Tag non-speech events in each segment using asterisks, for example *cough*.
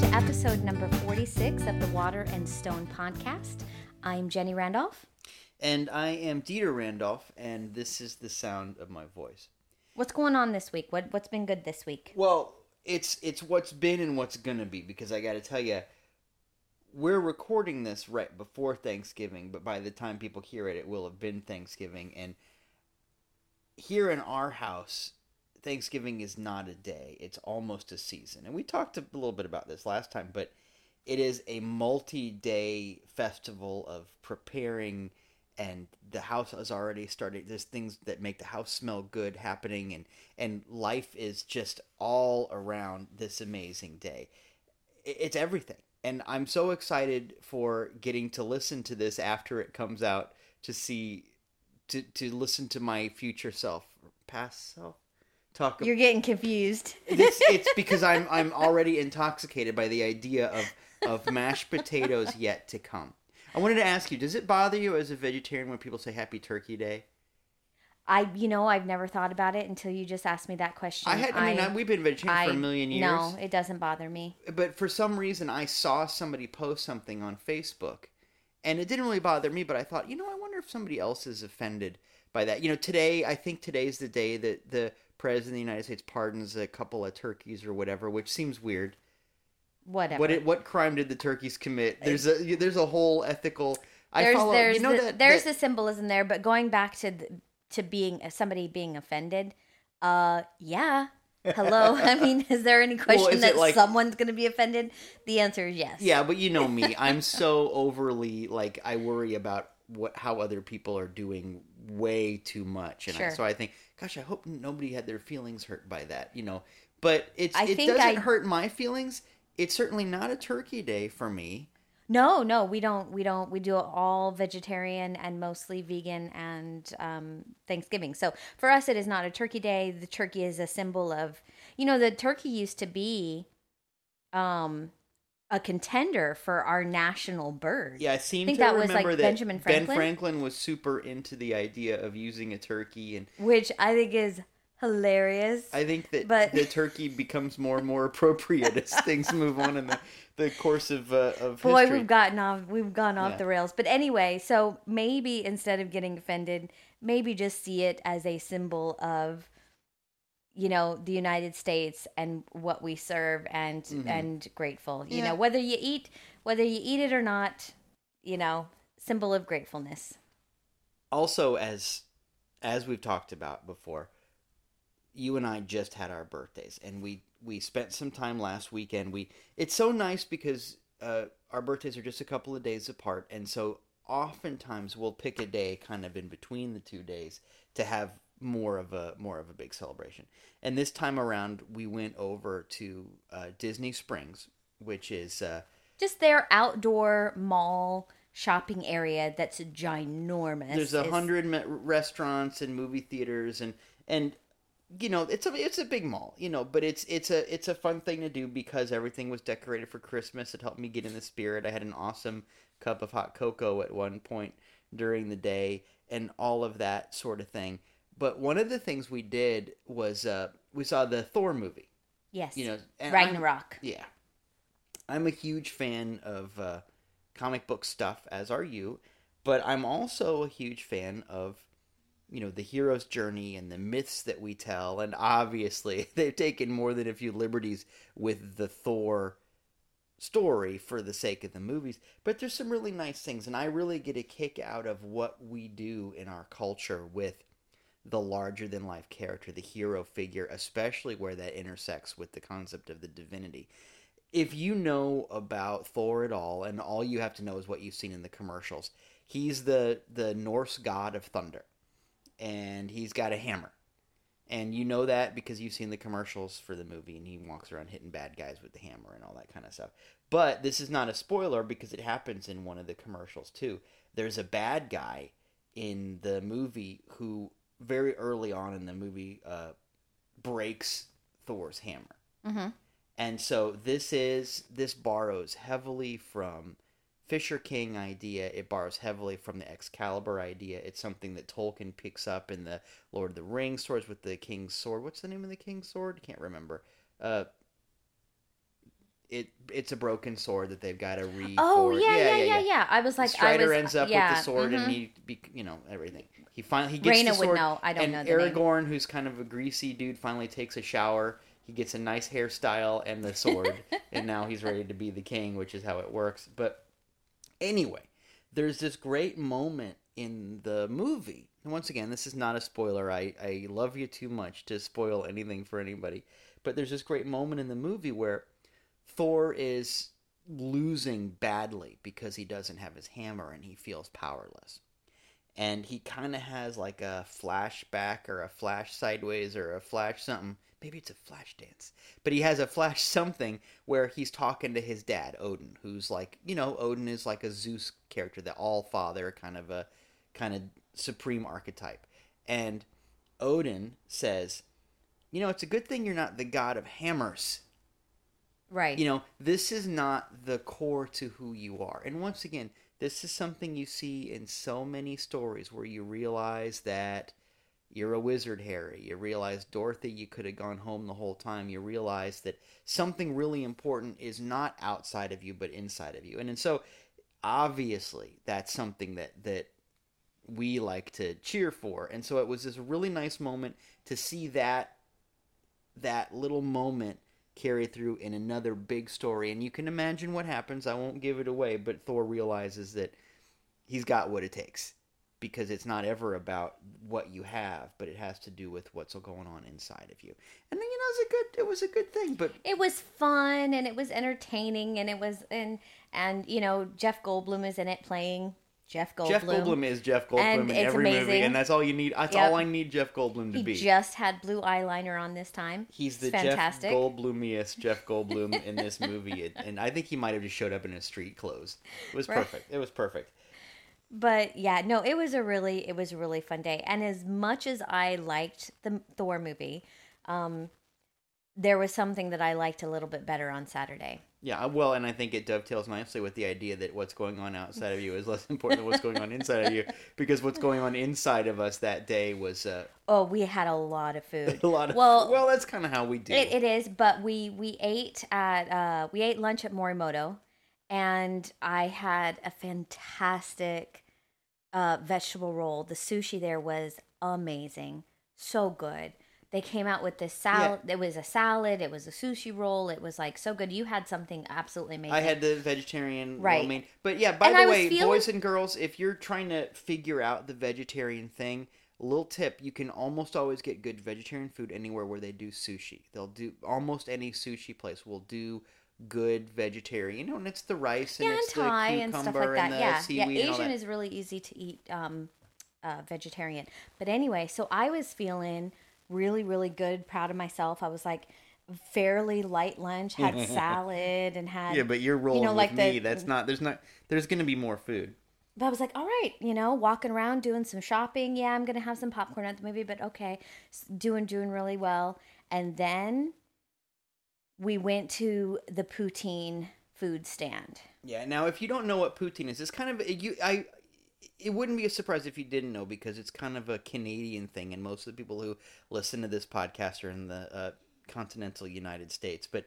to episode number 46 of the Water and Stone podcast. I'm Jenny Randolph. And I am Dieter Randolph, and this is the sound of my voice. What's going on this week? What what's been good this week? Well, it's it's what's been and what's gonna be because I got to tell you, we're recording this right before Thanksgiving, but by the time people hear it, it will have been Thanksgiving. And here in our house, Thanksgiving is not a day; it's almost a season. And we talked a little bit about this last time, but it is a multi-day festival of preparing and the house has already started there's things that make the house smell good happening and and life is just all around this amazing day. It's everything. And i'm so excited for getting to listen to this after it comes out to see to to listen to my future self past self talk You're getting confused. it's, it's *laughs* because i'm i'm already intoxicated by the idea of of mashed potatoes yet to come I wanted to ask you: Does it bother you as a vegetarian when people say Happy Turkey Day? I, you know, I've never thought about it until you just asked me that question. I had. I, mean, I, we've been vegetarian for a million years. No, it doesn't bother me. But for some reason, I saw somebody post something on Facebook, and it didn't really bother me. But I thought, you know, I wonder if somebody else is offended by that. You know, today I think today's the day that the president of the United States pardons a couple of turkeys or whatever, which seems weird whatever. What what crime did the turkeys commit? There's a there's a whole ethical. I there's follow, there's you know the, that, there's that, the symbolism there, but going back to the, to being somebody being offended, uh, yeah. Hello. *laughs* I mean, is there any question well, that like, someone's going to be offended? The answer is yes. Yeah, but you know me. I'm *laughs* so overly like I worry about what how other people are doing way too much, and sure. I, so I think, gosh, I hope nobody had their feelings hurt by that. You know, but it's I it doesn't I, hurt my feelings it's certainly not a turkey day for me. No, no, we don't. We don't. We do all vegetarian and mostly vegan and um, Thanksgiving. So for us, it is not a turkey day. The turkey is a symbol of, you know, the turkey used to be, um, a contender for our national bird. Yeah, I seem I think to that remember was like that Benjamin Franklin. Ben Franklin was super into the idea of using a turkey, and which I think is hilarious. I think that but... the turkey becomes more and more appropriate as *laughs* things move on in the, the course of uh, of Boy, history. we've gotten off we've gone off yeah. the rails. But anyway, so maybe instead of getting offended, maybe just see it as a symbol of you know the United States and what we serve and mm-hmm. and grateful. You yeah. know, whether you eat whether you eat it or not, you know, symbol of gratefulness. Also as as we've talked about before, you and I just had our birthdays, and we we spent some time last weekend. We it's so nice because uh, our birthdays are just a couple of days apart, and so oftentimes we'll pick a day kind of in between the two days to have more of a more of a big celebration. And this time around, we went over to uh, Disney Springs, which is uh, just their outdoor mall shopping area that's ginormous. There's a hundred restaurants and movie theaters and and you know it's a it's a big mall you know but it's it's a it's a fun thing to do because everything was decorated for christmas it helped me get in the spirit i had an awesome cup of hot cocoa at one point during the day and all of that sort of thing but one of the things we did was uh we saw the thor movie. Yes. You know ragnarok I'm, yeah. I'm a huge fan of uh comic book stuff as are you but i'm also a huge fan of you know the hero's journey and the myths that we tell and obviously *laughs* they've taken more than a few liberties with the thor story for the sake of the movies but there's some really nice things and i really get a kick out of what we do in our culture with the larger than life character the hero figure especially where that intersects with the concept of the divinity if you know about thor at all and all you have to know is what you've seen in the commercials he's the the norse god of thunder and he's got a hammer. And you know that because you've seen the commercials for the movie, and he walks around hitting bad guys with the hammer and all that kind of stuff. But this is not a spoiler because it happens in one of the commercials too. There's a bad guy in the movie who, very early on in the movie, uh, breaks Thor's hammer. Mm-hmm. And so this is this borrows heavily from Fisher King idea. It borrows heavily from the Excalibur idea. It's something that Tolkien picks up in the Lord of the Rings stories with the King's Sword. What's the name of the King's Sword? Can't remember. Uh, it it's a broken sword that they've got to re. Oh yeah yeah, yeah, yeah, I was like, Strider I was, ends up yeah, with the sword, mhm. and he, be, you know, everything. He finally he gets Raina the would know. I don't and know the name. Aragorn, who's kind of a greasy dude, finally takes a shower. He gets a nice hairstyle and the sword, *laughs* and now he's ready to be the king, which is how it works. But anyway, there's this great moment in the movie. And once again, this is not a spoiler. I, I love you too much to spoil anything for anybody. But there's this great moment in the movie where Thor is losing badly because he doesn't have his hammer and he feels powerless. And he kind of has like a flashback or a flash sideways or a flash something. Maybe it's a flash dance. But he has a flash *laughs* something where he's talking to his dad, Odin, who's like, you know, Odin is like a Zeus character, the all father, kind of a kind of supreme archetype. And Odin says, you know, it's a good thing you're not the god of hammers right. you know this is not the core to who you are and once again this is something you see in so many stories where you realize that you're a wizard harry. You realize dorothy you could have gone home the whole time. You realize that something really important is not outside of you but inside of you. And, and so obviously that's something that that we like to cheer for. And so it was this really nice moment to see that that little moment carry through in another big story and you can imagine what happens. I won't give it away but thor realizes that he's got what it takes because it's not ever about what you have but it has to do with what's going on inside of you. And then you know it's a good it was a good thing but it was fun and it was entertaining and it was and and you know Jeff Goldblum is in it playing Jeff Goldblum. jeff goldblum is jeff goldblum And in every movie and that's all you need that's Yep. all i need jeff goldblum to He be He just had blue eyeliner on this time. He's the It's fantastic. Jeff Goldblumiest Jeff Goldblum in this movie, and I think he might have just showed up in his street clothes. It was Right. perfect. It was perfect. But yeah, no, it was a really it was a really fun day. And as much as I liked the Thor movie, um there was something that I liked a little bit better on Saturday. Yeah, well, and I think it dovetails nicely with the idea that what's going on outside of you is less *laughs* important than what's going on inside of you, because what's going on inside of us that day was uh, Oh, we had a lot of food. *laughs* a lot of. Well, well, that's kind of how we do. It, it is, but we we ate at uh, we ate lunch at Morimoto, and I had a fantastic uh, vegetable roll. The sushi there was amazing, so good. They came out with this salad. It was a salad. It was a sushi roll. It was like so good. You had something absolutely amazing. I had the vegetarian Right. roll. But yeah, by And the I way, feeling- boys and girls, if you're trying to figure out the vegetarian thing, little tip, you can almost always get good vegetarian food anywhere where they do sushi. They'll do almost any sushi place will do good vegetarian. You know, and it's the rice and yeah, and it's the cucumber and stuff like that. and the yeah, yeah. seaweed and all Asian is really easy to eat um, uh, vegetarian. But anyway, so I was feeling really, really good, proud of myself. I was like fairly light lunch, had *laughs* salad and had. yeah, but you're rolling know, with like me. That's not. There's not. There's going to be more food. But I was like, all right, you know, walking around doing some shopping. Yeah, I'm gonna have some popcorn at the movie, but okay, doing doing really well. And then we went to the poutine food stand. Yeah. Now, if you don't know what poutine is, it's kind of you. I. It wouldn't be a surprise if you didn't know because it's kind of a Canadian thing, and most of the people who listen to this podcast are in the uh, continental United States. But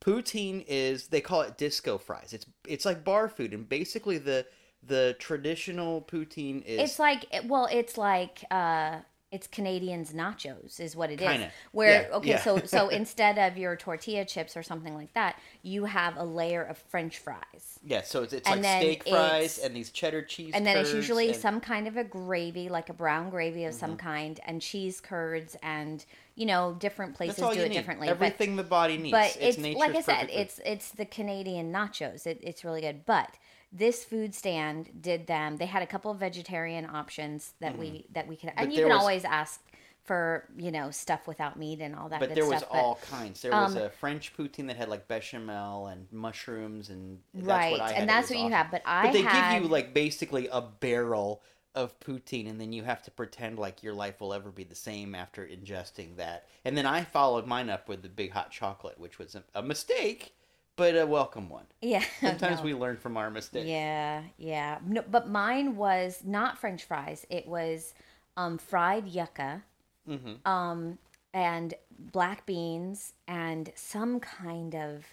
poutine is they call it disco fries. It's it's like bar food, and basically the the traditional poutine is It's like well, it's like uh it's Canadians nachos is what it is. Kinda. Where Yeah, okay, yeah. so so *laughs* instead of your tortilla chips or something like that, you have a layer of french fries. yeah. So it's, it's And like steak fries and these cheddar cheese, And then it's usually and- Mm-hmm. some kind of a gravy, like a brown gravy of some kind, and cheese curds and you know, different places do it need. differently. But Everything the body needs. but it's, nature's like I said, it's it's the Canadian nachos. It, it's really good. But this food stand did them. They had a couple of vegetarian options that we that we could, and you Mm-hmm. can was- always ask for you know stuff without meat and all that. But there was stuff. all kinds. There was um, a French poutine that had like bechamel and mushrooms, and that's right, what I had. and that's was what you awesome. have. But I But they had give you like basically a barrel of poutine, and then you have to pretend like your life will ever be the same after ingesting that. And then I followed mine up with the big hot chocolate, which was a, a mistake, but a welcome one. yeah. *laughs* Sometimes no. we learn from our mistakes. Yeah, yeah. No, but mine was not French fries. It was um, fried yucca, hmm um, and black beans and some kind of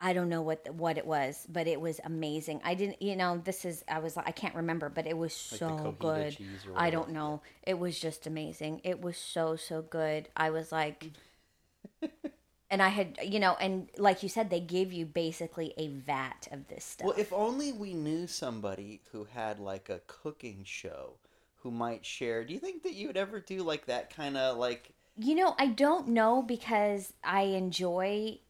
I don't know what the, what it was, but it was amazing. I didn't, you know, this is I was I can't remember, but it was Like so good. I don't know. It was just amazing. It was so so good. I was like *laughs* and I had, you know, and like you said they give you basically a vat of this stuff. Well, if only we knew somebody who had like a cooking show who might share. Do you think that you would ever do like that kind of like? You know, I don't know because I enjoy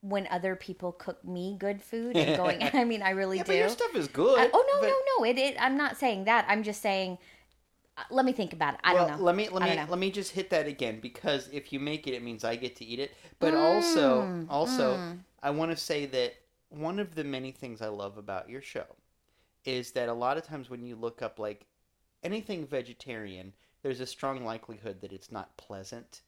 when other people cook me good food and going. *laughs* *laughs* I mean, I really Yeah, do. but your stuff is good. Oh no, but- no, no! It, it. I'm not saying that. I'm just saying. Uh, let me think about it. I well, don't know. let me let me let me just hit that again because if you make it, it means I get to eat it. But also, Mm, also, mm. I want to say that one of the many things I love about your show is that a lot of times when you look up like anything vegetarian, there's a strong likelihood that it's not pleasant.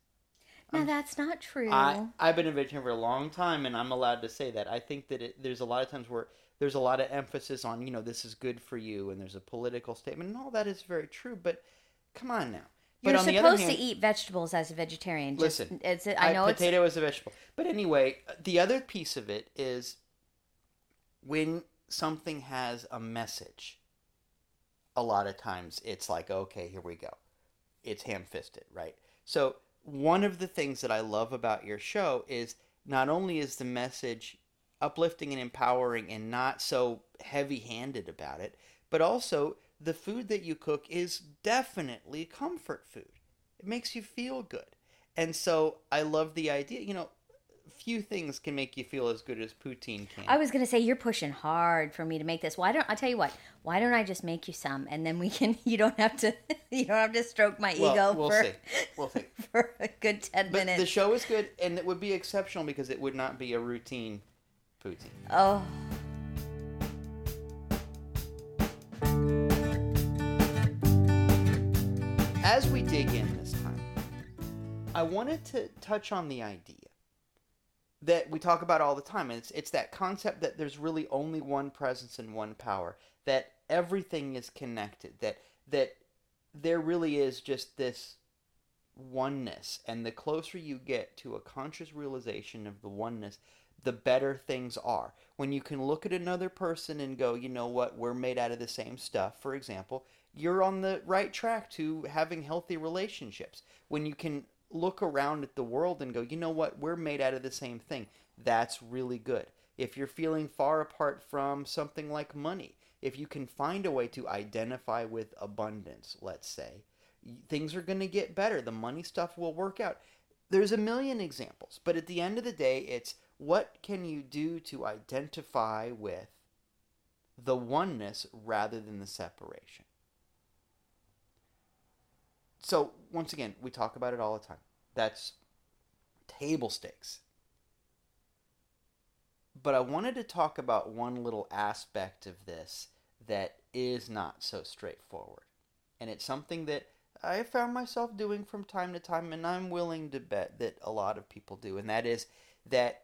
No, that's not true. I I've been a vegetarian for a long time, and I'm allowed to say that. I think that it, there's a lot of times where there's a lot of emphasis on you know this is good for you, and there's a political statement, and all that is very true. But come on now. But You're supposed hand, to eat vegetables as a vegetarian. Just, Listen, it's. I know it's. potato is a vegetable. But anyway, the other piece of it is when something has a message. A lot of times it's like, okay, here we go. It's ham-fisted, right? So one of the things that I love about your show is not only is the message uplifting and empowering and not so heavy-handed about it, but also the food that you cook is definitely comfort food. It makes you feel good. And so I love the idea, you know, few things can make you feel as good as poutine can. I was gonna say you're pushing hard for me to make this. Why don't I tell you what? Why don't I just make you some and then we can? *laughs* You don't have to. *laughs* You don't have to stroke my well, ego we'll for see. We'll see. *laughs* for a good ten But minutes. the show is good and it would be exceptional because it would not be a routine oh, As we dig in this time, I wanted to touch on the idea that we talk about all the time, and it's it's that concept that there's really only one presence and one power, that everything is connected, that that there really is just this oneness, and the closer you get to a conscious realization of the oneness, the better things are. When you can look at another person and go, you know what, we're made out of the same stuff, for example, you're on the right track to having healthy relationships. When you can look around at the world and go, you know what, we're made out of the same thing, that's really good. If you're feeling far apart from something like money, if you can find a way to identify with abundance, let's say, things are going to get better. The money stuff will work out. There's a million examples, but at the end of the day, it's what can you do to identify with the oneness rather than the separation. So, once again, we talk about it all the time. That's table stakes. But I wanted to talk about one little aspect of this that is not so straightforward. And it's something that I found myself doing from time to time, and I'm willing to bet that a lot of people do, and that is that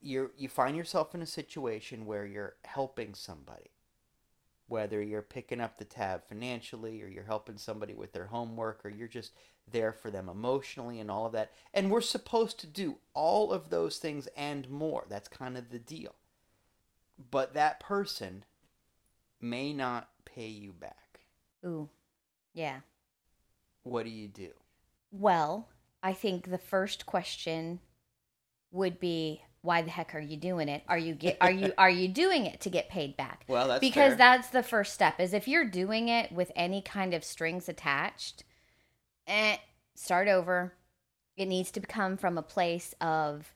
you you find yourself in a situation where you're helping somebody, whether you're picking up the tab financially, or you're helping somebody with their homework, or you're just there for them emotionally, and all of that. And we're supposed to do all of those things and more. That's kind of the deal. But that person may not pay you back. ooh, yeah. What do you do? Well, I think the first question would be why the heck are you doing it? Are you get are you are you doing it to get paid back? Well, that's because fair. that's the first step is if you're doing it with any kind of strings attached, eh, start over. It needs to come from a place of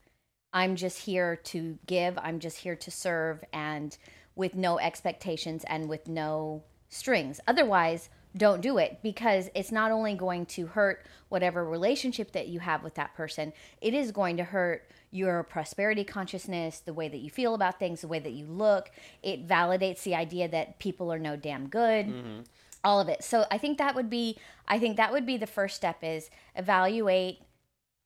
I'm just here to give, I'm just here to serve and with no expectations and with no strings. Otherwise, don't do it because it's not only going to hurt whatever relationship that you have with that person, it is going to hurt your prosperity consciousness, the way that you feel about things, the way that you look. It validates the idea that people are no damn good. Mm-hmm. All of it. So I think that would be I think that would be the first step is evaluate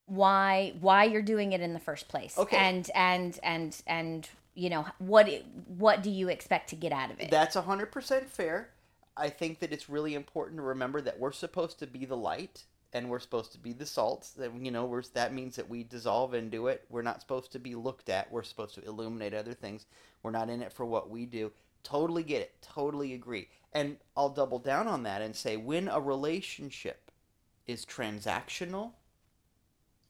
why why you're doing it in the first place. Okay. And and and and you know what what do you expect to get out of it? That's 100% fair. I think that it's really important to remember that we're supposed to be the light and we're supposed to be the salts. That you know, we're, that means that we dissolve into it. We're not supposed to be looked at. We're supposed to illuminate other things. We're not in it for what we do. Totally get it. Totally agree. And I'll double down on that and say when a relationship is transactional.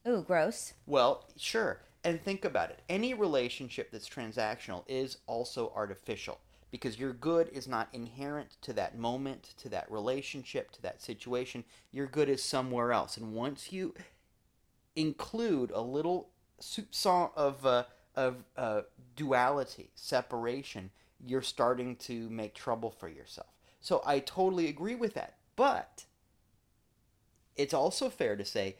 Ooh, gross. Well, sure. And think about it. Any relationship that's transactional is also artificial because your good is not inherent to that moment, to that relationship, to that situation. Your good is somewhere else. And once you include a little soupçon of uh, of uh, duality, separation, you're starting to make trouble for yourself. So I totally agree with that. But it's also fair to say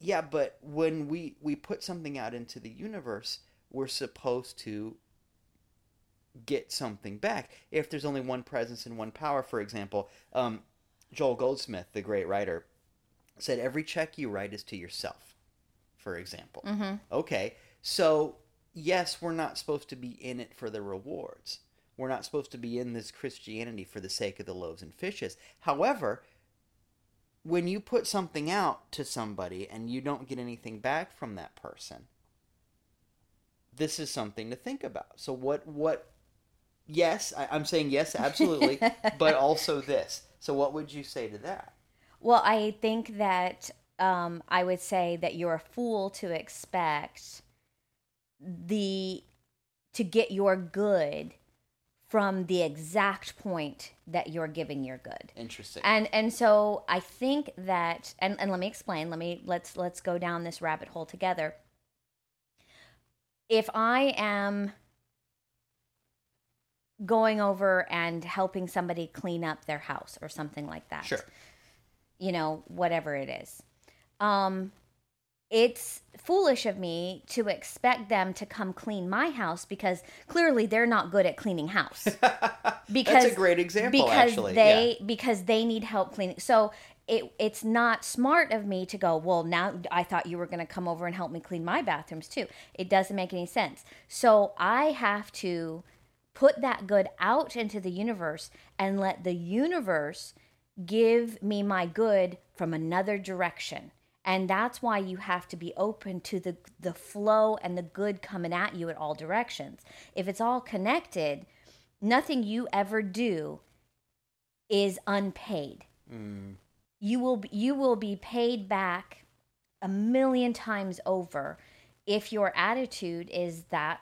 yeah, but when we we put something out into the universe, we're supposed to get something back. If there's only one presence and one power, for example, um, Joel Goldsmith, the great writer, said every check you write is to yourself. For example, mm-hmm. okay, so yes, we're not supposed to be in it for the rewards. We're not supposed to be in this Christianity for the sake of the loaves and fishes. However, when you put something out to somebody and you don't get anything back from that person, this is something to think about. So what what yes, I, am saying yes, absolutely, *laughs* but also this. So what would you say to that? Well, I think that um, I would say that you're a fool to expect the to get your good from the exact point that you're giving your good. Interesting. And and so I think that and, and let me explain. Let me let's let's go down this rabbit hole together. If I am going over and helping somebody clean up their house or something like that. Sure. You know, whatever it is. Um it's foolish of me to expect them to come clean my house because clearly they're not good at cleaning house. Because *laughs* That's a great example because actually. They yeah. because they need help cleaning. So it it's not smart of me to go, well, now I thought you were going to come over and help me clean my bathrooms too. It doesn't make any sense. So I have to put that good out into the universe and let the universe give me my good from another direction. And that's why you have to be open to the the flow and the good coming at you at all directions. If it's all connected nothing you ever do is unpaid. Mm. you will you will be paid back a million times over if your attitude is that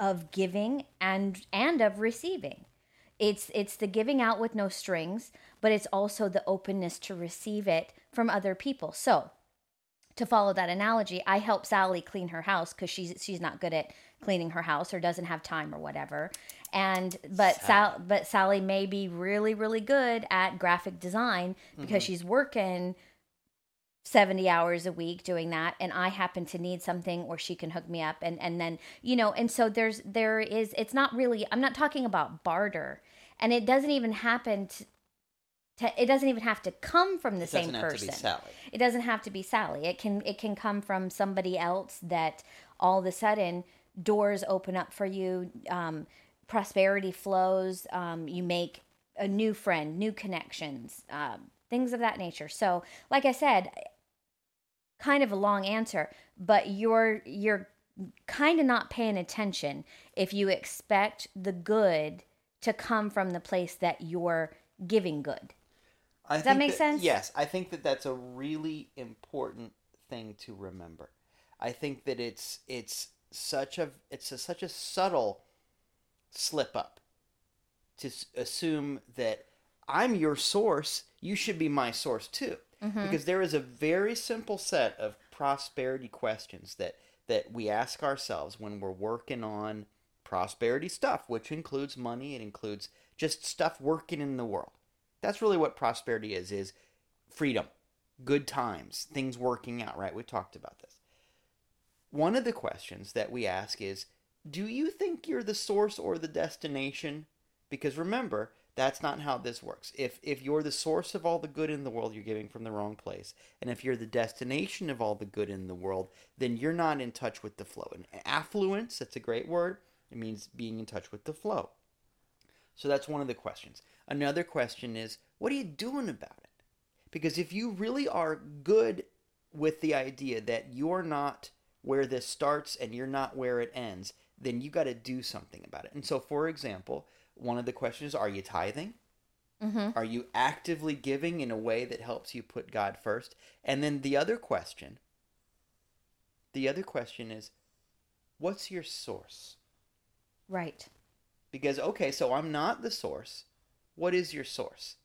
of giving and and of receiving it's it's the giving out with no strings but it's also the openness to receive it from other people. So, to follow that analogy, I help Sally clean her house because she's she's not good at cleaning her house or doesn't have time or whatever. And but Sal, but Sally may be really really good at graphic design because mm-hmm. she's working 70 hours a week doing that and I happen to need something or she can hook me up and and then you know and so there's there is it's not really I'm not talking about barter and it doesn't even happen to, it doesn't even have to come from the it same person. Sally. It doesn't have to be Sally. It can it can come from somebody else that all of a sudden doors open up for you, um, prosperity flows. Um, you make a new friend, new connections, um, things of that nature. So, like I said, kind of a long answer, but you're you're kind of not paying attention if you expect the good to come from the place that you're giving good. I Does that make that, sense? Yes, I think that that's a really important thing to remember. I think that it's it's such a it's a, such a subtle slip up to assume that I'm your source, you should be my source too. Mm-hmm. Because there is a very simple set of prosperity questions that that we ask ourselves when we're working on prosperity stuff, which includes money, it includes just stuff working in the world. That's really what prosperity is is freedom, good times, things working out, right? We talked about this. One of the questions that we ask is, do you think you're the source or the destination? Because remember, that's not how this works. If if you're the source of all the good in the world, you're giving from the wrong place. And if you're the destination of all the good in the world, then you're not in touch with the flow. And affluence, that's a great word. It means being in touch with the flow. So that's one of the questions. Another question is, what are you doing about it? Because if you really are good with the idea that you're not where this starts and you're not where it ends, then you got to do something about it. And so, for example, one of the questions are you tithing? Mm-hmm. Are you actively giving in a way that helps you put God first? And then the other question, the other question is, what's your source? Right. Because, okay, so I'm not the source. What is your source?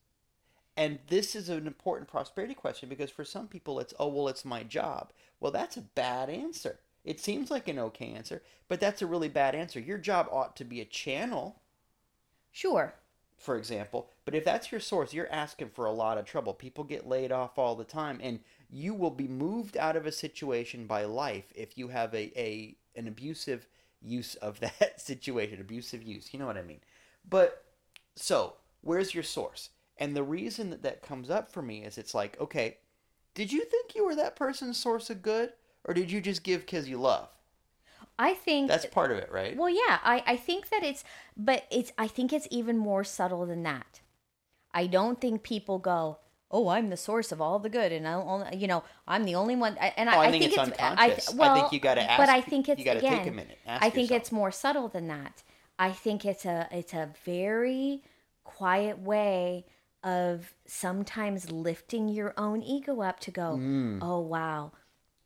And this is an important prosperity question because for some people it's, oh, well, it's my job. Well, that's a bad answer. It seems like an okay answer, but that's a really bad answer. Your job ought to be a channel, Sure. for example, but if that's your source, you're asking for a lot of trouble. People get laid off all the time, and you will be moved out of a situation by life if you have a, a an abusive use of *laughs* that situation, abusive use. You know what I mean? But so, where's your source? And the reason that that comes up for me is it's like, okay, did you think you were that person's source of good, or did you just give because you love? I think That's part of it, right? Well, yeah, I, I think that it's, but it's, I think it's even more subtle than that. I don't think people go, oh, I'm the source of all the good, and I'll, only, you know, I'm the only one. And Oh, I, I I think it's I, unconscious. I well, think you gotta ask. But I think it's you gotta take a minute, ask I think yourself. it's more subtle than that. I think it's a, it's a very quiet way of sometimes lifting your own ego up to go, Mm. oh wow,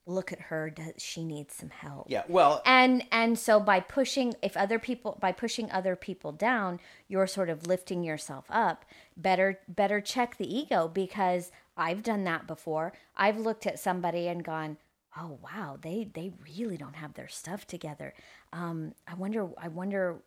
look at her, does she needs some help? yeah. Well, and and so by pushing if other people by pushing other people down you're sort of lifting yourself up better better check the ego because i've done that before i've looked at somebody and gone oh wow they they really don't have their stuff together um i wonder i wonder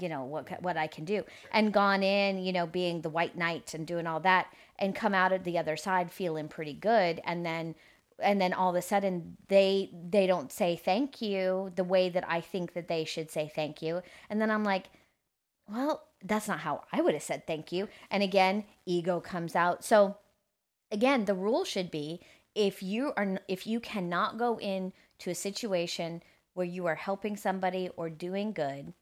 you know what what I can do and gone in you know being the white knight and doing all that and come out at the other side feeling pretty good and then and then all of a sudden they they don't say thank you the way that I think that they should say thank you. And then I'm like well that's not how I would have said thank you. And again ego comes out. So again the rule should be if you are if you cannot go in to a situation where you are helping somebody or doing good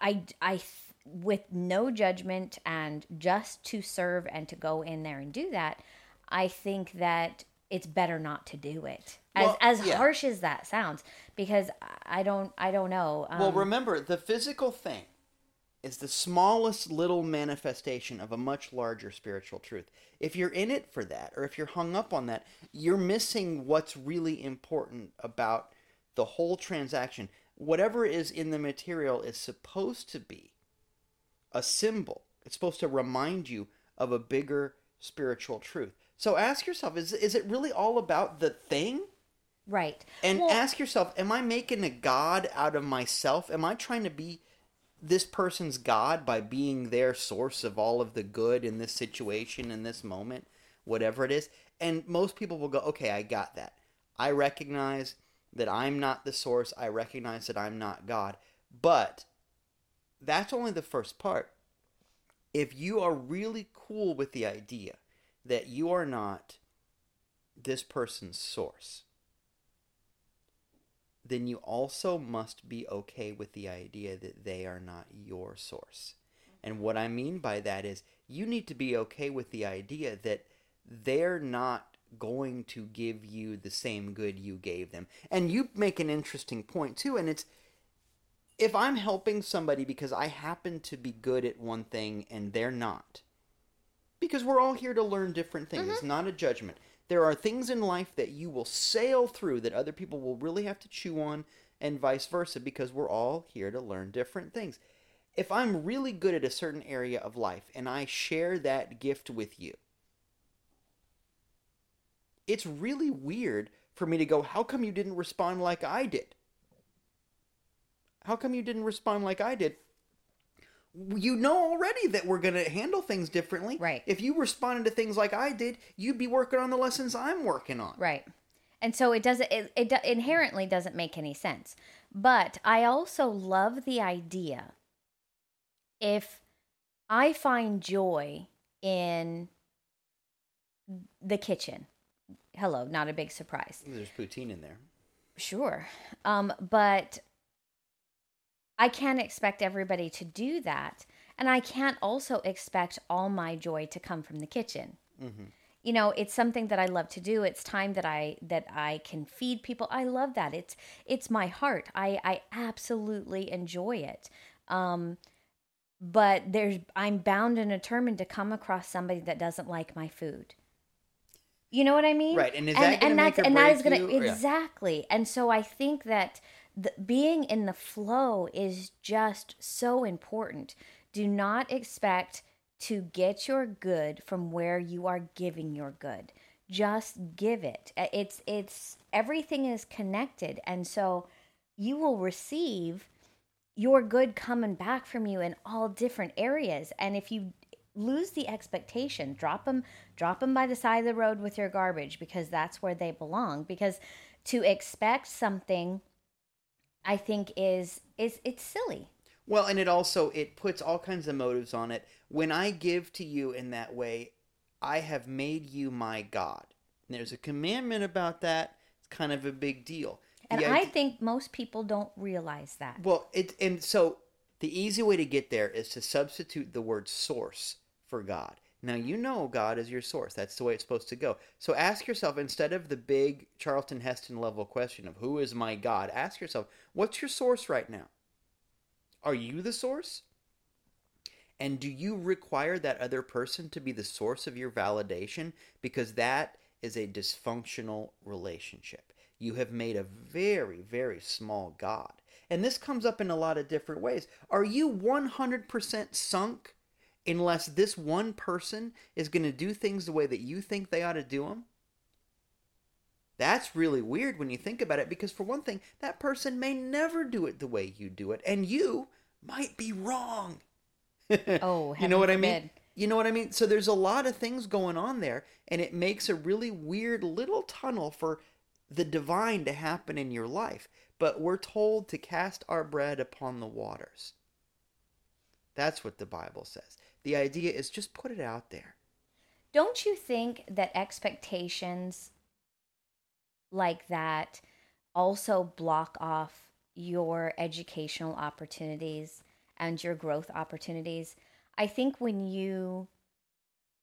I, I, th- with no judgment and just to serve and to go in there and do that, I think that it's better not to do it. As Well, as yeah. harsh as that sounds, because I don't, I don't know. Um, Well, remember, the physical thing is the smallest little manifestation of a much larger spiritual truth. If you're in it for that, or if you're hung up on that, you're missing what's really important about the whole transaction. Whatever is in the material is supposed to be a symbol. It's supposed to remind you of a bigger spiritual truth. So ask yourself, is, is it really all about the thing? right. And Well, ask yourself, am I making a god out of myself? Am I trying to be this person's god by being their source of all of the good in this situation, in this moment, whatever it is? And most people will go, okay, I got that. I recognize that I'm not the source. I recognize that I'm not God. But that's only the first part. If you are really cool with the idea that you are not this person's source, then you also must be okay with the idea that they are not your source. And what I mean by that is you need to be okay with the idea that they're not going to give you the same good you gave them. And you make an interesting point too, and it's if I'm helping somebody because I happen to be good at one thing and they're not, because we're all here to learn different things. It's not a judgment. There are things in life that you will sail through that other people will really have to chew on, and vice versa, because we're all here to learn different things. If I'm really good at a certain area of life and I share that gift with you, it's really weird for me to go, How come you didn't respond like I did? How come you didn't respond like I did? You know already that we're going to handle things differently. Right. If you responded to things like I did, you'd be working on the lessons I'm working on. Right. And so it doesn't it, it inherently doesn't make any sense. But I also love the idea if I find joy in the kitchen. Hello, not a big surprise. There's poutine in there. Sure. Um, but I can't expect everybody to do that. And I can't also expect all my joy to come from the kitchen. Mm-hmm. You know, it's something that I love to do. It's time that I that I can feed people. I love that. It's it's my heart. I I absolutely enjoy it. Um, but there's I'm bound and determined to come across somebody that doesn't like my food. You know what I mean? Right, and is that gonna make or and that is gonna you? Yeah. exactly. And so I think that the, being in the flow is just so important. Do not expect to get your good from where you are giving your good. Just give it. Uh, It's it's everything is connected, and so you will receive your good coming back from you in all different areas. And if you lose the expectation, drop them drop them by the side of the road with your garbage because that's where they belong because to expect something I think is is it's silly. Well, and it also it puts all kinds of motives on it. When I give to you in that way, I have made you my God. And there's a commandment about that. It's kind of a big deal. And The I think most people don't realize that. well, it and so the easy way to get there is to substitute the word source for God. Now you know God is your source. That's the way it's supposed to go. So ask yourself instead of the big Charlton Heston level question of who is my God, ask yourself, what's your source right now? Are you the source? And do you require that other person to be the source of your validation? Because that is a dysfunctional relationship. You have made a very, very small God. And this comes up in a lot of different ways. Are you 100% sunk unless this one person is going to do things the way that you think they ought to do them? That's really weird when you think about it because, for one thing, that person may never do it the way you do it, and you might be wrong. *laughs* Oh, you know what I mean? You know what I mean? So there's a lot of things going on there, and it makes a really weird little tunnel for the divine to happen in your life. But we're told to cast our bread upon the waters. That's what the Bible says. The idea is just put it out there. Don't you think that expectations like that also block off your educational opportunities and your growth opportunities? I think when you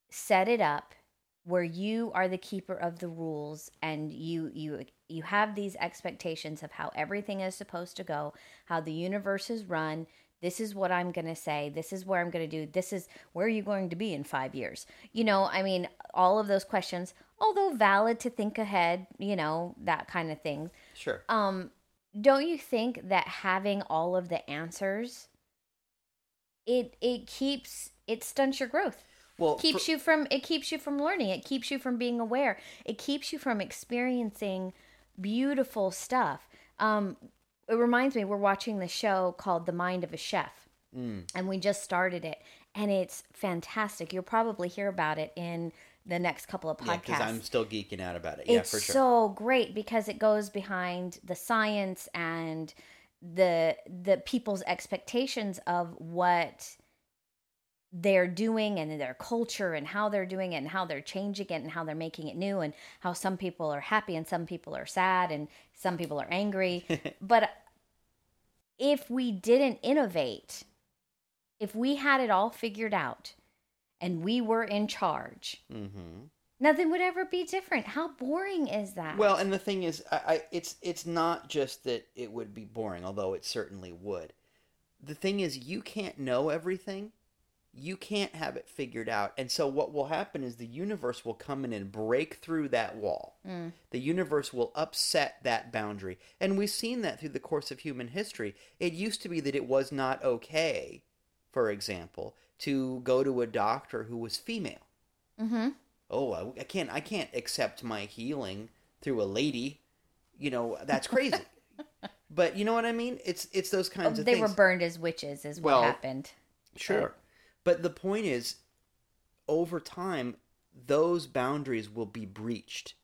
set it up where you are the keeper of the rules and you you you have these expectations of how everything is supposed to go, how the universe is run, this is what I'm going to say, this is where I'm going to do, this is where are you going to be in 5 years. You know, I mean, all of those questions, although valid to think ahead, you know, that kind of thing. Sure. Um don't you think that having all of the answers it it keeps it stunts your growth Well, keeps for- you from it keeps you from learning it keeps you from being aware it keeps you from experiencing beautiful stuff um it reminds me we're watching the show called the mind of a chef Mm. and we just started it and it's fantastic you'll probably hear about it in the next couple of podcasts because I'm still geeking out about it. Yeah, it's for sure. so great because it goes behind the science and the the people's expectations of what they're doing and their culture and how they're doing it and how they're changing it and how they're making it new and how some people are happy and some people are sad and some people are angry *laughs* but if we didn't innovate if we had it all figured out and we were in charge mm-hmm. Nothing would ever be different. How boring is that? Well, and the thing is, I, I it's it's not just that it would be boring, although it certainly would. The thing is, you can't know everything. You can't have it figured out, and so what will happen is the universe will come in and break through that wall. Mm. The universe will upset that boundary, and we've seen that through the course of human history. It used to be that it was not okay, for example, to go to a doctor who was female mm-hmm. oh I, I can't i can't accept my healing through a lady you know that's crazy *laughs* but you know what i mean it's it's those kinds of they things were burned as witches, is what Well, happened. sure but the point is over time those boundaries will be breached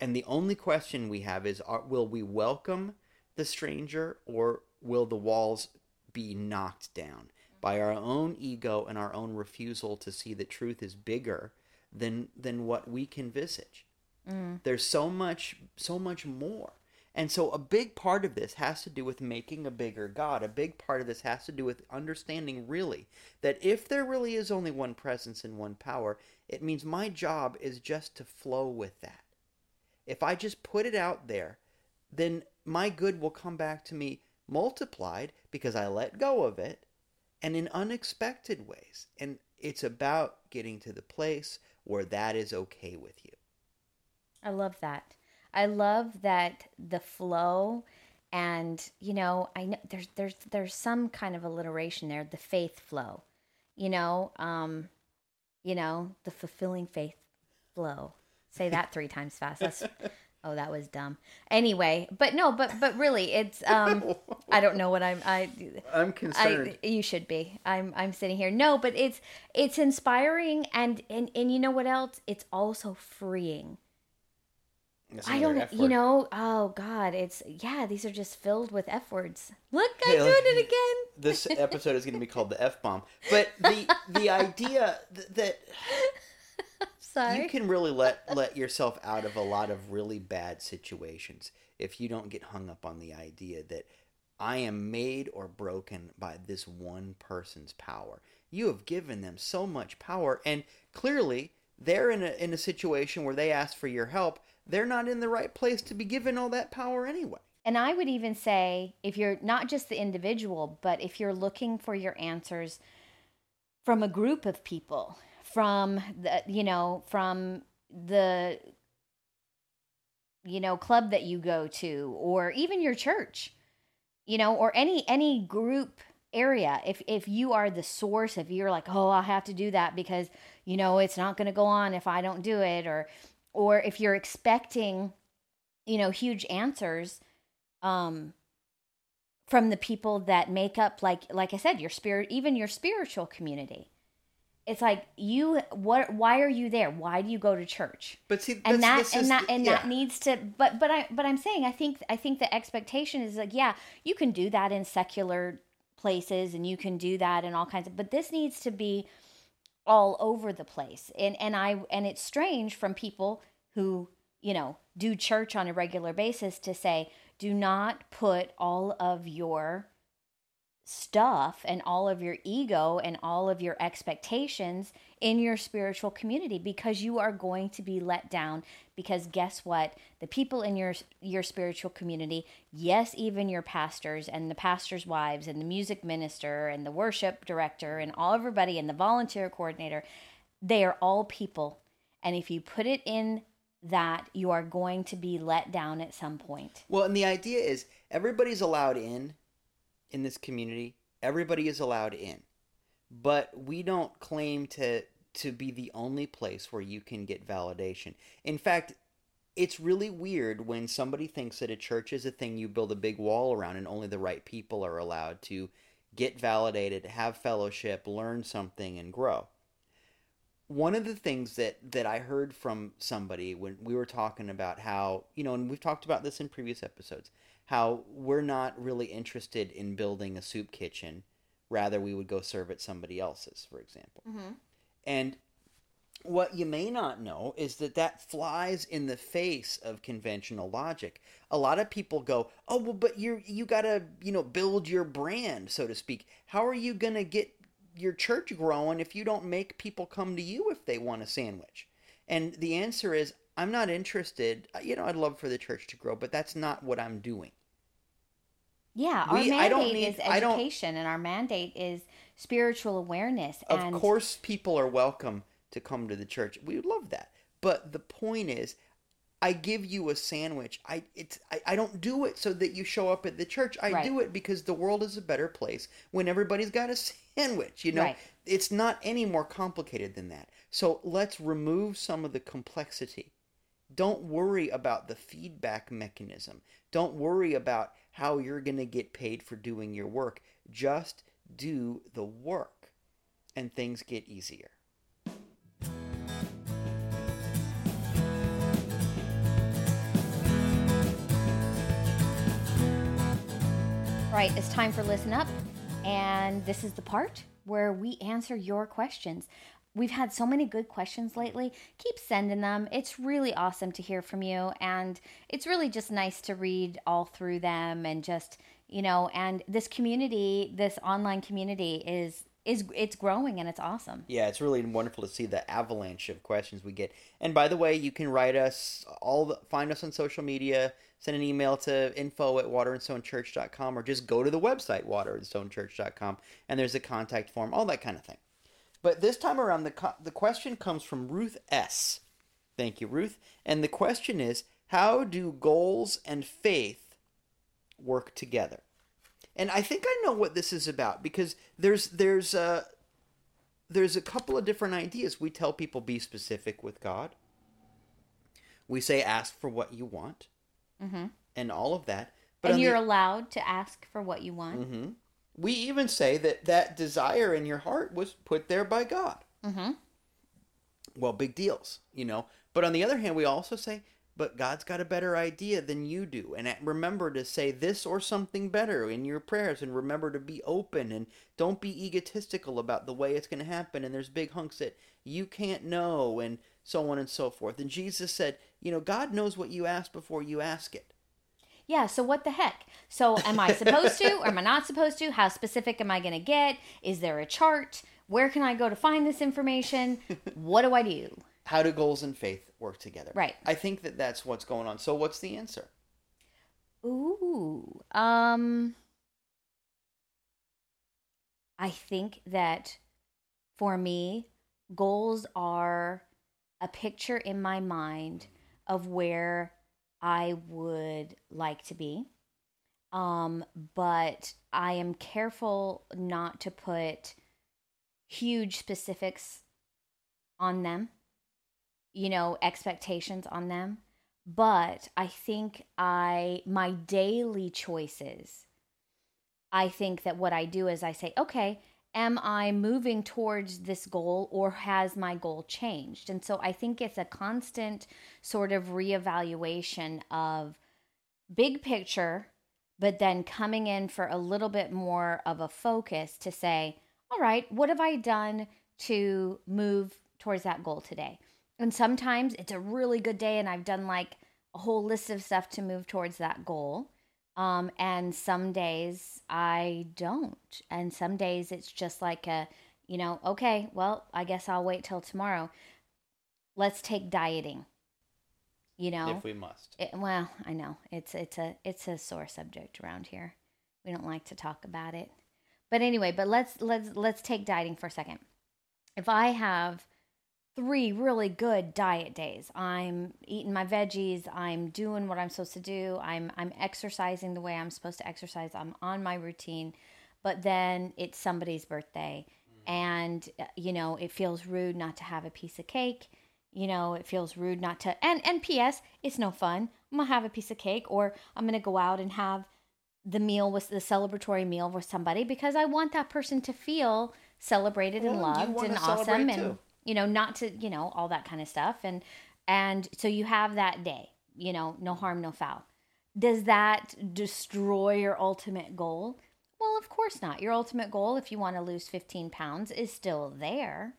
and the only question we have is are, will we welcome the stranger or will the walls be knocked down by our own ego and our own refusal to see that truth is bigger than than what we can visage Mm. there's so much so much more And so a big part of this has to do with making a bigger God. A big part of this has to do with understanding really that if there really is only one presence and one power, it means my job is just to flow with that. If I just put it out there, then my good will come back to me multiplied because I let go of it and in unexpected ways. And it's about getting to the place where that is okay with you. I love that. I love that the flow and you know, I know there's there's there's some kind of alliteration there, the faith flow. You know, um you know, the fulfilling faith flow. Say that 3 times fast. That's *laughs* Oh, that was dumb. Anyway, but no, but but really, it's um, I don't know what I'm I. I'm concerned. I, you should be. I'm I'm sitting here. No, but it's it's inspiring and and and you know what else? It's also freeing. I don't, you know. Oh God, it's yeah. These are just filled with f words. Look, I'm hey, doing it again. This *laughs* episode is going to be called the f bomb. But the the idea that. *laughs* You can really let let yourself out of a lot of really bad situations if you don't get hung up on the idea that I am made or broken by this one person's power. You have given them so much power and clearly they're in a in a situation where they ask for your help. They're not in the right place to be given all that power anyway. And I would even say if you're not just the individual, but if you're looking for your answers from a group of people, from the you know from the you know club that you go to or even your church you know or any any group area if if you are the source if you're like oh i have to do that because you know it's not going to go on if i don't do it or or if you're expecting you know huge answers um from the people that make up like like i said your spirit even your spiritual community. It's like you what why are you there? Why do you go to church? But see and that and that and yeah. that needs to but but i but i'm saying i think i think the expectation is like yeah you can do that in secular places and you can do that in all kinds of but this needs to be all over the place. And and i and it's strange from people who you know do church on a regular basis to say do not put all of your stuff and all of your ego and all of your expectations in your spiritual community because you are going to be let down. Because guess what? The people in your your spiritual community yes even your pastors and the pastors wives and the music minister and the worship director and all everybody and the volunteer coordinator they are all people. And if you put it in that you are going to be let down at some point. Well and the idea is everybody's allowed in in this community. Everybody is allowed in. But we don't claim to to be the only place where you can get validation. In fact, it's really weird when somebody thinks that a church is a thing you build a big wall around and only the right people are allowed to get validated, have fellowship, learn something and grow. One of the things that that I heard from somebody when we were talking about how, you know, and we've talked about this in previous episodes, how we're not really interested in building a soup kitchen. Rather, we would go serve at somebody else's, for example. Mm-hmm. And what you may not know is that that flies in the face of conventional logic. A lot of people go, "Oh, well, but you you got to, you know, build your brand, so to speak. How are you going to get your church growing if you don't make people come to you if they want a sandwich?" And the answer is, I'm not interested. You know, I'd love for the church to grow, but that's not what I'm doing. Yeah, our we, mandate need, is education, and our mandate is spiritual awareness. Of and... course, people are welcome to come to the church. We would love that. But the point is, I give you a sandwich. I it's I, I don't do it so that you show up at the church. I right. do it because the world is a better place when everybody's got a *laughs* sandwich. You know, right. it's not any more complicated than that. So let's remove some of the complexity. Don't worry about the feedback mechanism. Don't worry about how you're going to get paid for doing your work. Just do the work, and things get easier. Right, it's time for Listen Up, and this is the part where we answer your questions. We've had so many good questions lately. Keep sending them. It's really awesome to hear from you. And it's really just nice to read all through them and just, you know, and this community, this online community is is it's growing and it's awesome. Yeah, it's really wonderful to see the avalanche of questions we get. And by the way, you can write us all the, find us on social media, send an email to info at waterandstonechurch.com or just go to the website waterandstonechurch.com and there's a contact form, all that kind of thing. But this time around, the, the question comes from Ruth S. Thank you, Ruth. And the question is How do goals and faith work together? And I think I know what this is about because there's there's a there's a couple of different ideas. We tell people be specific with God. We say ask for what you want, mm-hmm. and all of that. But and you're the, allowed to ask for what you want. Mm-hmm. We even say that that desire in your heart was put there by God. Mm-hmm. Well, big deals, you know. But on the other hand, we also say, but God's got a better idea than you do. And remember to say this or something better in your prayers. And remember to be open and don't be egotistical about the way it's going to happen. And there's big hunks that you can't know, and so on and so forth. And Jesus said, you know, God knows what you ask before you ask it. Yeah, so what the heck? So am I supposed to or am I not supposed to? How specific am I going to get? Is there a chart? Where can I go to find this information? what do I do? How do goals and faith work together? Right. I think that that's what's going on. So what's the answer? Ooh. Um I think that for me, goals are a picture in my mind of where I would like to be. Um, but I am careful not to put huge specifics on them, you know, expectations on them. But I think I, my daily choices, I think that what I do is I say, okay, am I moving towards this goal or has my goal changed? And so I think it's a constant sort of reevaluation of big picture, but then coming in for a little bit more of a focus to say, all right, what have I done to move towards that goal today? And sometimes it's a really good day and I've done like a whole list of stuff to move towards that goal. Um, and some days I don't. And some days it's just like a, you know, okay, well, I guess I'll wait till tomorrow. Let's take dieting. You know, if we must. It, well, I know it's it's a it's a sore subject around here. We don't like to talk about it. But anyway, but let's let's let's take dieting for a second. If I have three really good diet days. I'm eating my veggies, I'm doing what I'm supposed to do, I'm I'm exercising the way I'm supposed to exercise, I'm on my routine. But then it's somebody's birthday and uh, you know, it feels rude not to have a piece of cake. You know, it feels rude not to and and PS, it's no fun. I'm going to have a piece of cake or I'm going to go out and have the meal with the celebratory meal with somebody because I want that person to feel celebrated well, and loved and awesome and too you know, not to, you know, all that kind of stuff. And, and so you have that day, you know, no harm, no foul. Does that destroy your ultimate goal? Well, of course not. Your ultimate goal, if you want to lose 15 pounds, is still there.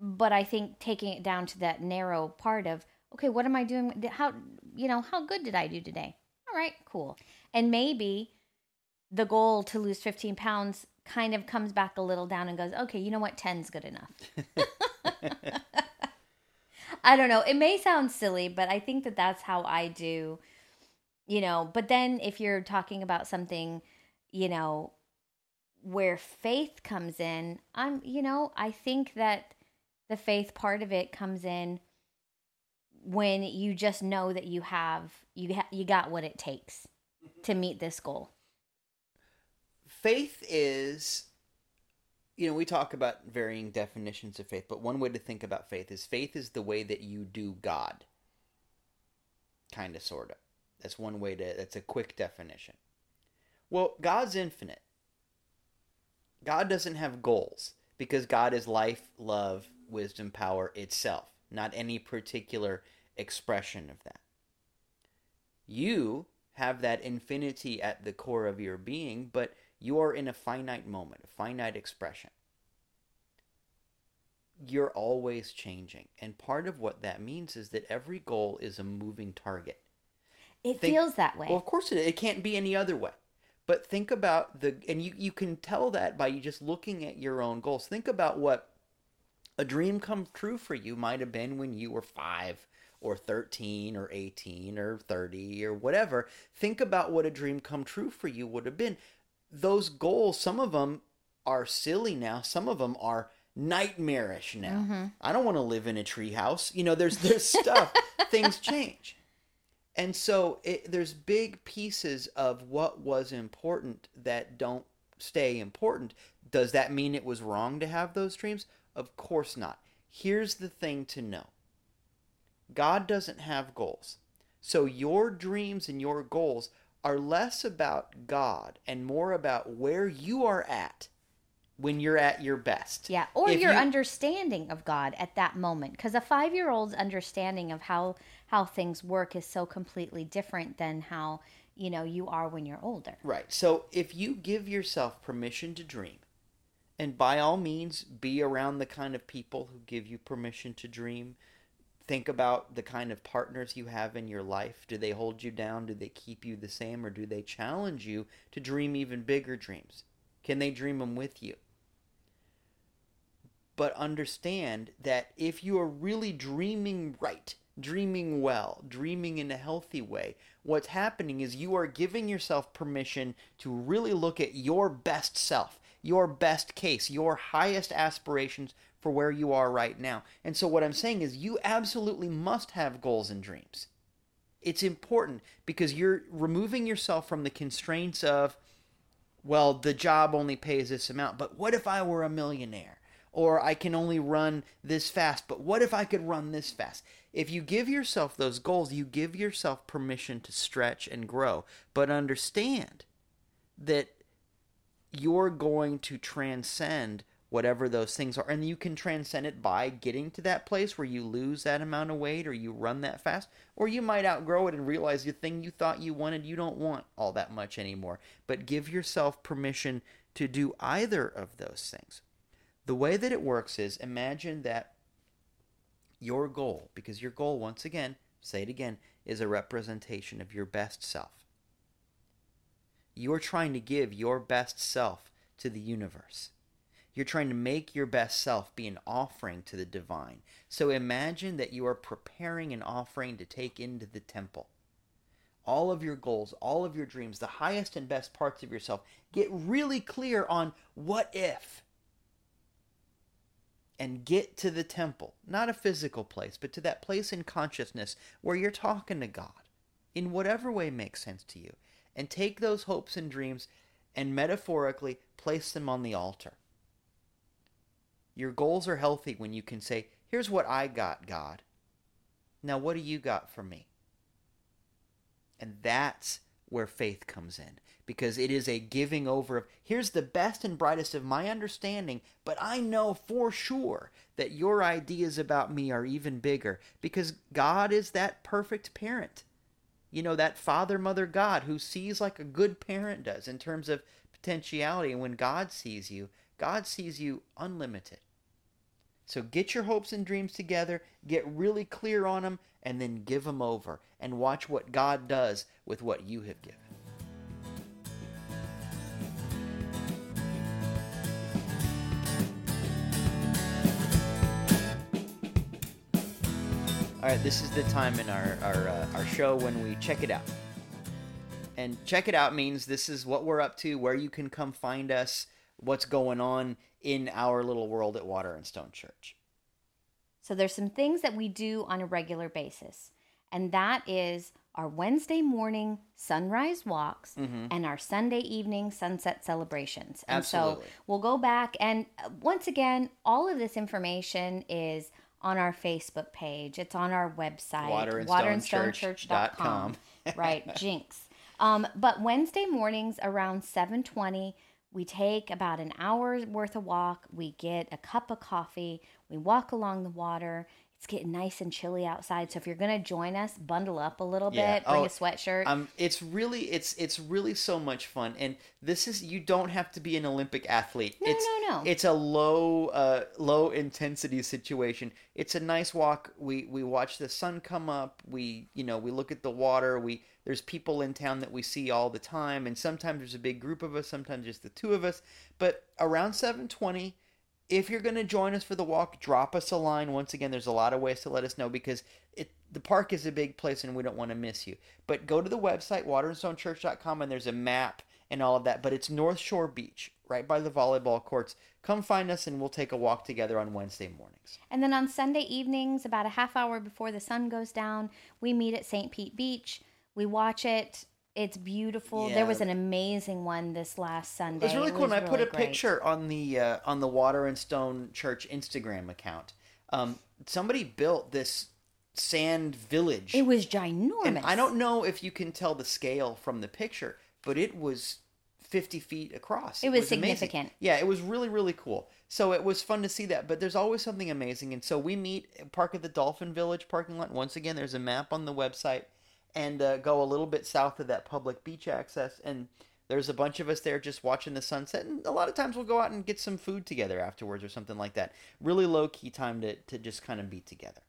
But I think taking it down to that narrow part of, okay, what am I doing? How, you know, how good did I do today? All right, cool. And maybe the goal to lose 15 pounds kind of comes back a little down and goes, okay, you know what? 10's good enough. *laughs* I don't know. It may sound silly, but I think that that's how I do, you know. But then if you're talking about something, you know, where faith comes in, I'm, you know, I think that the faith part of it comes in when you just know that you have you ha- you got what it takes mm-hmm. to meet this goal faith is you know we talk about varying definitions of faith but one way to think about faith is faith is the way that you do god. Kind of sort of that's one way to that's a quick definition. Well god's infinite. God doesn't have goals because god is life love wisdom power itself not any particular expression of that. You have that infinity at the core of your being but you are in a finite moment, a finite expression. you're always changing. And part of what that means is that every goal is a moving target. It Think- feels that way. Well, of course it, it can't be any other way. But think about the, and you, you can tell that by just looking at your own goals. Think about what a dream come true for you might have been when you were five or 13 or 18 or 30 or whatever. Think about what a dream come true for you would have been. Those goals, some of them are silly now, some of them are nightmarish now. Mm-hmm. I don't want to live in a treehouse. You know, there's there's *laughs* stuff. Things change. And so it, there's big pieces of what was important that don't stay important. Does that mean it was wrong to have those dreams? Of course not. Here's the thing to know God doesn't have goals. So your dreams and your goals are less about God and more about where you are at when you're at your best. Yeah, or If your you- understanding of God at that moment, because a five-year-old's understanding of how how things work is so completely different than how you know you are when you're older. Right. So if you give yourself permission to dream, and by all means be around the kind of people who give you permission to dream, think about the kind of partners you have in your life. Do they hold you down? Do they keep you the same? Or do they challenge you to dream even bigger dreams? Can they dream them with you? But understand that if you are really dreaming right, dreaming well, dreaming in a healthy way, what's happening is you are giving yourself permission to really look at your best self, your best case, your highest aspirations for where you are right now. And so, what I'm saying is, you absolutely must have goals and dreams. It's important because you're removing yourself from the constraints of, well, the job only pays this amount, but what if I were a millionaire? Or I can only run this fast, but what if I could run this fast? If you give yourself those goals, you give yourself permission to stretch and grow. But understand that you're going to transcend whatever those things are. And you can transcend it by getting to that place where you lose that amount of weight or you run that fast. Or you might outgrow it and realize the thing you thought you wanted, you don't want all that much anymore. But give yourself permission to do either of those things. The way that it works is imagine that your goal, because your goal, once again, say it again, is a representation of your best self. You're trying to give your best self to the universe. You're trying to make your best self be an offering to the divine. So imagine that you are preparing an offering to take into the temple. All of your goals, all of your dreams, the highest and best parts of yourself, get really clear on what if and get to the temple, not a physical place, but to that place in consciousness where you're talking to God in whatever way makes sense to you. And take those hopes and dreams and metaphorically place them on the altar. Your goals are healthy when you can say, Here's what I got, God. Now, what do you got for me? And that's where faith comes in because it is a giving over of here's the best and brightest of my understanding, but I know for sure that your ideas about me are even bigger because God is that perfect parent. You know, that father, mother, God who sees like a good parent does in terms of potentiality. And when God sees you, God sees you unlimited. So get your hopes and dreams together, get really clear on them, and then give them over and watch what God does with what you have given. All right, this is the time in our our, uh, our show when we check it out. And check it out means this is what we're up to, where you can come find us, what's going on in our little world at Water and Stone Church. So there's some things that we do on a regular basis, and that is our Wednesday morning sunrise walks and our Sunday evening sunset celebrations. And so Absolutely. we'll go back and uh, once again, all of this information is on our Facebook page. It's on our website, waterandstonechurch.com. right, Jinx. Um, but Wednesday mornings around 7:20, we take about an hour's worth of walk. We get a cup of coffee. We walk along the water. It's getting nice and chilly outside, so if you're gonna join us, bundle up a little Yeah. bit, bring Oh, a sweatshirt. Um, it's really it's it's really so much fun, and this is you don't have to be an Olympic athlete. No, it's, no, no. It's a low uh, low intensity situation. It's a nice walk. We we watch the sun come up. We you know we look at the water. We there's people in town that we see all the time, and sometimes there's a big group of us. Sometimes just the two of us. But around seven twenty if you're going to join us for the walk, drop us a line. Once again, there's a lot of ways to let us know because it the park is a big place and we don't want to miss you. But go to the website waterandstonechurch.com and there's a map and all of that. But it's North Shore Beach, right by the volleyball courts. Come find us and we'll take a walk together on Wednesday mornings. And then on Sunday evenings, about a half hour before the sun goes down, we meet at St. Pete Beach. We watch it. It's beautiful. Yeah. There was an amazing one this last Sunday. It was really cool, and I put a great. picture on the uh, on the Water and Stone Church Instagram account. Um, somebody built this sand village. It was ginormous. And I don't know if you can tell the scale from the picture, but it was 50 feet across. It was amazing. significant. Yeah, it was really, really cool. So it was fun to see that. But there's always something amazing. And so we meet Park at the Dolphin Village parking lot. Once again, there's a map on the website. And uh, go a little bit south of that public beach access. And there's a bunch of us there just watching the sunset. And a lot of times we'll go out and get some food together afterwards or something like that. Really low key time to, to just kind of be together.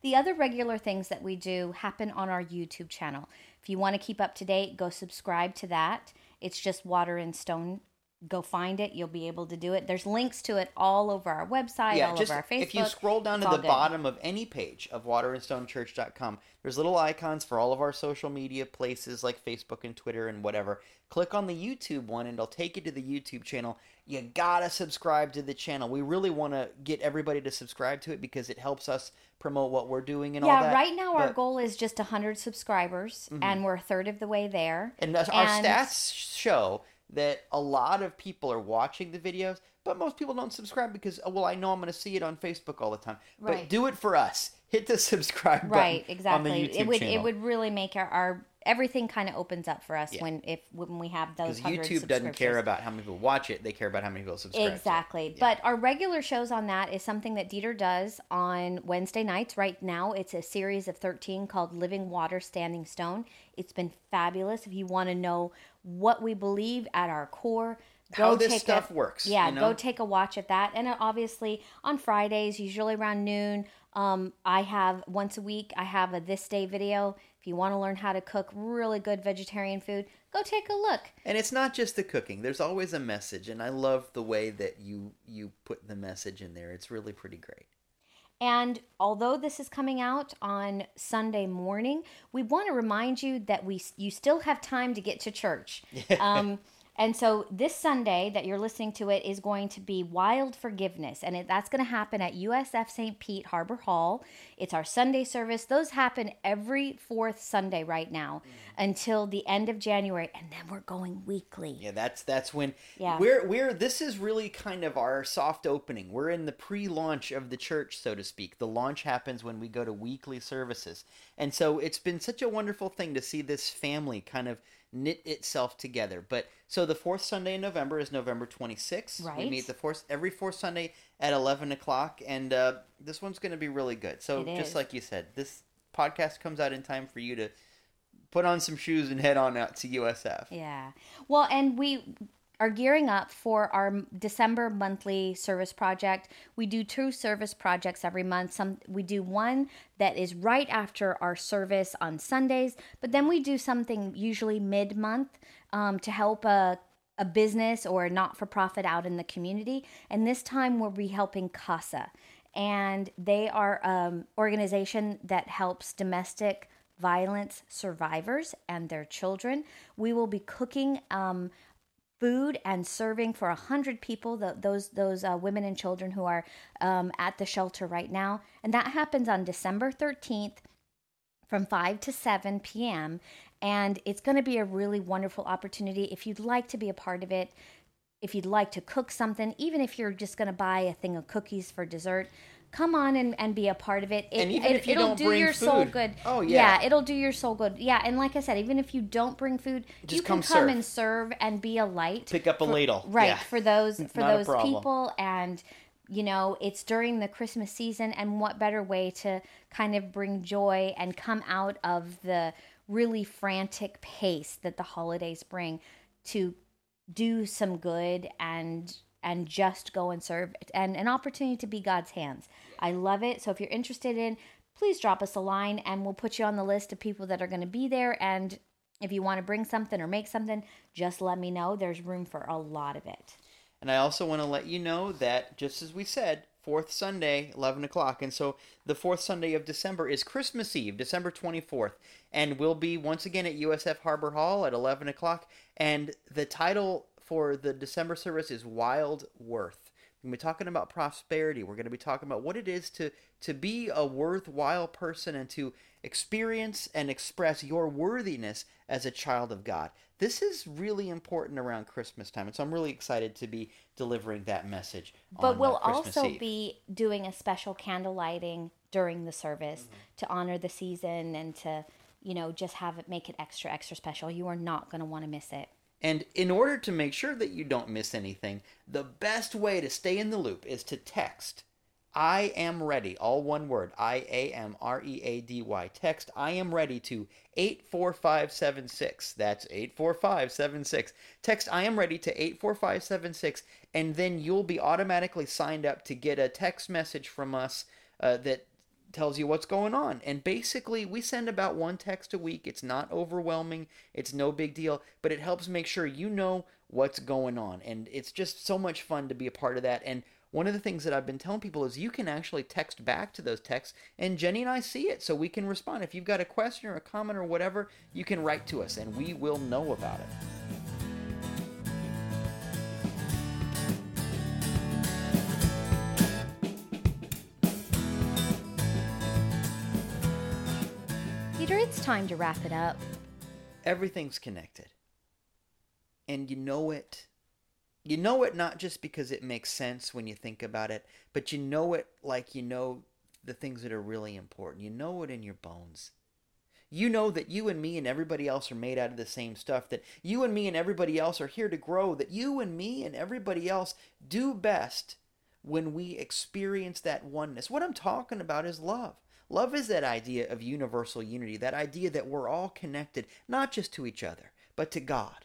The other regular things that we do happen on our YouTube channel. If you want to keep up to date, go subscribe to that. It's just Water and Stone. Go find it. You'll be able to do it. There's links to it all over our website, all over our Facebook. if you scroll down It's to the good. bottom of any page of waterandstonechurch.com there's little icons for all of our social media places like facebook and twitter and whatever click on the youtube one and it'll take you to the youtube channel you gotta subscribe to the channel we really want to get everybody to subscribe to it because it helps us promote what we're doing and all that. Yeah, right now our But- Mm-hmm. goal is just 100 subscribers, and we're a third of the way there. And us- our stats show that a lot of people are watching the videos, but most people don't subscribe because, oh, well, I know I'm going to see it on Facebook all the time. Right. But do it for us. Hit the subscribe button Right, on the exactly. YouTube It would channel. it would really make our, our everything kind of opens up for us Yeah. when if when we have those because YouTube doesn't care about how many people watch it; they care about how many people subscribe. Exactly. But our regular shows on that is something that Dieter does on Wednesday nights. Right now, it's a series of 13 called Living Water Standing Stone. It's been fabulous. If you want to know what we believe at our core, go How this stuff a, works, Yeah, you know? go take a watch at that. And uh, obviously on Fridays, usually around noon, um, I have once a week, I have a This Day video. You want to learn how to cook really good vegetarian food, go take a look. And it's not just the cooking. There's always a message, and I love the way that you you put the message in there. It's really pretty great. And although this is coming out on Sunday morning, we want to remind you that we you still have time to get to church. *laughs* Um, and so this Sunday that you're listening to it is going to be Wild Forgiveness, and it, that's going to happen at USF St. Pete Harbor Hall. It's our Sunday service. Those happen every fourth Sunday right now mm. until the end of January, and then we're going weekly. Yeah, that's that's when Yeah. we're we're this is really kind of our soft opening. We're in the pre-launch of the church, so to speak. The launch happens when we go to weekly services. And so it's been such a wonderful thing to see this family kind of knit itself together. But so the fourth Sunday in November is November 26th. Right. We meet the fourth every fourth Sunday at 11 o'clock, and uh, this one's going to be really good. So It just is. like you said, this podcast comes out in time for you to put on some shoes and head on out to USF. Yeah. Well, and we are gearing up for our December monthly service project. We do two service projects every month. Some we do one that is right after our service on Sundays, but then we do something usually mid-month um, to help a a business or a not-for-profit out in the community. And this time we'll be helping CASA, and they are an organization that helps domestic violence survivors and their children. We will be cooking um, food and serving for a hundred people, the, those those uh, women and children who are um, at the shelter right now, and that happens on December thirteenth from 5 to 7 p.m. And it's going to be a really wonderful opportunity. If you'd like to be a part of it, if you'd like to cook something, even if you're just going to buy a thing of cookies for dessert, come on and, and be a part of it. it And even it, if you it'll don't do bring your soul good. Oh, yeah. Yeah, it'll do your soul good. Yeah, and like I said, even if you don't bring food, Just you come can come serve. and serve and be a light Pick up a ladle. right Yeah. for those *laughs* for Not those people and you know, it's during the Christmas season, and what better way to kind of bring joy and come out of the really frantic pace that the holidays bring to do some good and and just go and serve and an opportunity to be God's hands. I love it. So if you're interested in, please drop us a line and we'll put you on the list of people that are going to be there and if you want to bring something or make something, just let me know. There's room for a lot of it. And I also want to let you know that, just as we said, fourth Sunday, 11 o'clock. And so the fourth Sunday of December is Christmas Eve, December 24th. And we'll be once again at USF Harbor Hall at 11 o'clock. And the title for the December service is Wild Worth. We're going to be talking about prosperity. We're going to be talking about what it is to, to be a worthwhile person and to experience and express your worthiness as a child of God. This is really important around Christmas time, and so I'm really excited to be delivering that message. But we'll also Eve. be doing a special candle lighting during the service mm-hmm. to honor the season and to, you know, just have it make it extra extra special. You are not going to want to miss it. And in order to make sure that you don't miss anything, the best way to stay in the loop is to text I am ready, all one word, I A M R E A D Y. Text I am ready to 84576. That's 84576. Text I am ready to 84576, and then you'll be automatically signed up to get a text message from us uh, that tells you what's going on. And basically, we send about one text a week. It's not overwhelming, it's no big deal, but it helps make sure you know what's going on. And it's just so much fun to be a part of that. And one of the things that I've been telling people is you can actually text back to those texts, and Jenny and I see it, so we can respond. If you've got a question or a comment or whatever, you can write to us, and we will know about it. It's time to wrap it up. Everything's connected. And you know it you know it not just because it makes sense when you think about it, but you know it like you know the things that are really important. You know it in your bones. You know that you and me and everybody else are made out of the same stuff, that you and me and everybody else are here to grow, that you and me and everybody else do best when we experience that oneness. What I'm talking about is love. Love is that idea of universal unity, that idea that we're all connected, not just to each other, but to God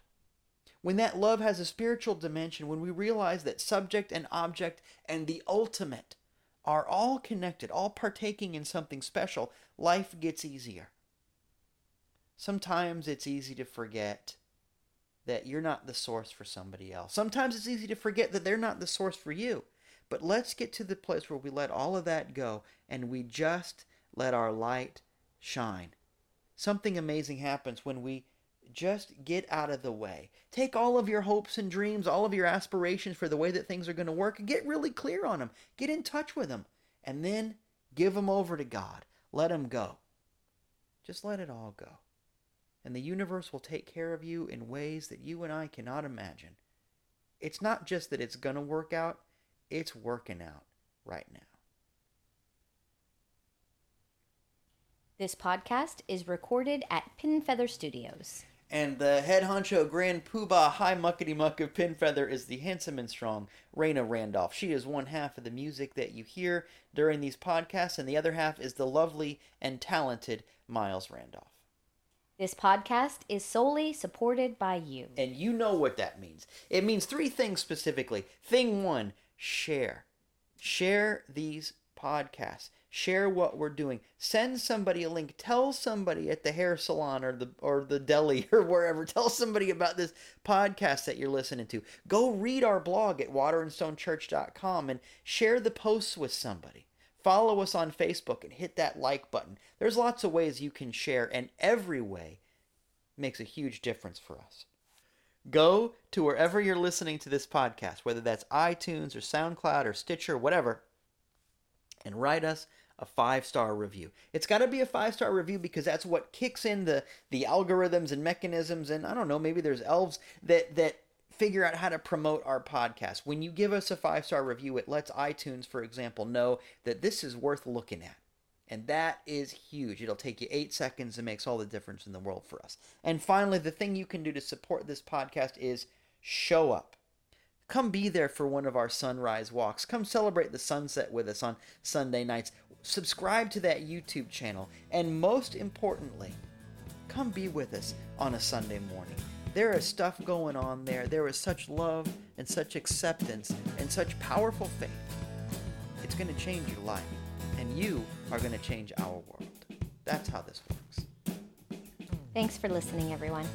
when that love has a spiritual dimension, when we realize that subject and object and the ultimate are all connected, all partaking in something special, life gets easier. Sometimes it's easy to forget that you're not the source for somebody else. Sometimes it's easy to forget that they're not the source for you. But let's get to the place where we let all of that go and we just let our light shine. Something amazing happens when we just get out of the way. Take all of your hopes and dreams, all of your aspirations for the way that things are going to work, and get really clear on them. Get in touch with them. And then give them over to God. Let them go. Just let it all go. And the universe will take care of you in ways that you and I cannot imagine. It's not just that it's going to work out, it's working out right now. This podcast is recorded at Pin Feather Studios. And the head honcho grand poobah high muckety muck of Pinfeather is the handsome and strong Raina Randolph. She is one half of the music that you hear during these podcasts, and the other half is the lovely and talented Miles Randolph. This podcast is solely supported by you. And you know what that means. It means three things specifically. Thing one, share. Share these podcasts share what we're doing. Send somebody a link. Tell somebody at the hair salon or the or the deli *laughs* or wherever. Tell somebody about this podcast that you're listening to. Go read our blog at waterandstonechurch.com and share the posts with somebody. Follow us on facebook and hit that like button. There's lots of ways you can share and every way makes a huge difference for us. Go to wherever you're listening to this podcast whether that's itunes or soundcloud or stitcher whatever and write us a five star review. It's got to be a five star review because that's what kicks in the the algorithms and mechanisms and I don't know maybe there's elves that that figure out how to promote our podcast. When you give us a five star review, it lets iTunes, for example, know that this is worth looking at. And that is huge. It'll take you eight seconds and makes all the difference in the world for us. And finally, the thing you can do to support this podcast is show up Come be there for one of our sunrise walks. Come celebrate the sunset with us on Sunday nights. Subscribe to that YouTube channel. And most importantly, come be with us on a Sunday morning. There is stuff going on there. There is such love and such acceptance and such powerful faith. It's going to change your life, and you are going to change our world. That's how this works. Thanks for listening, everyone.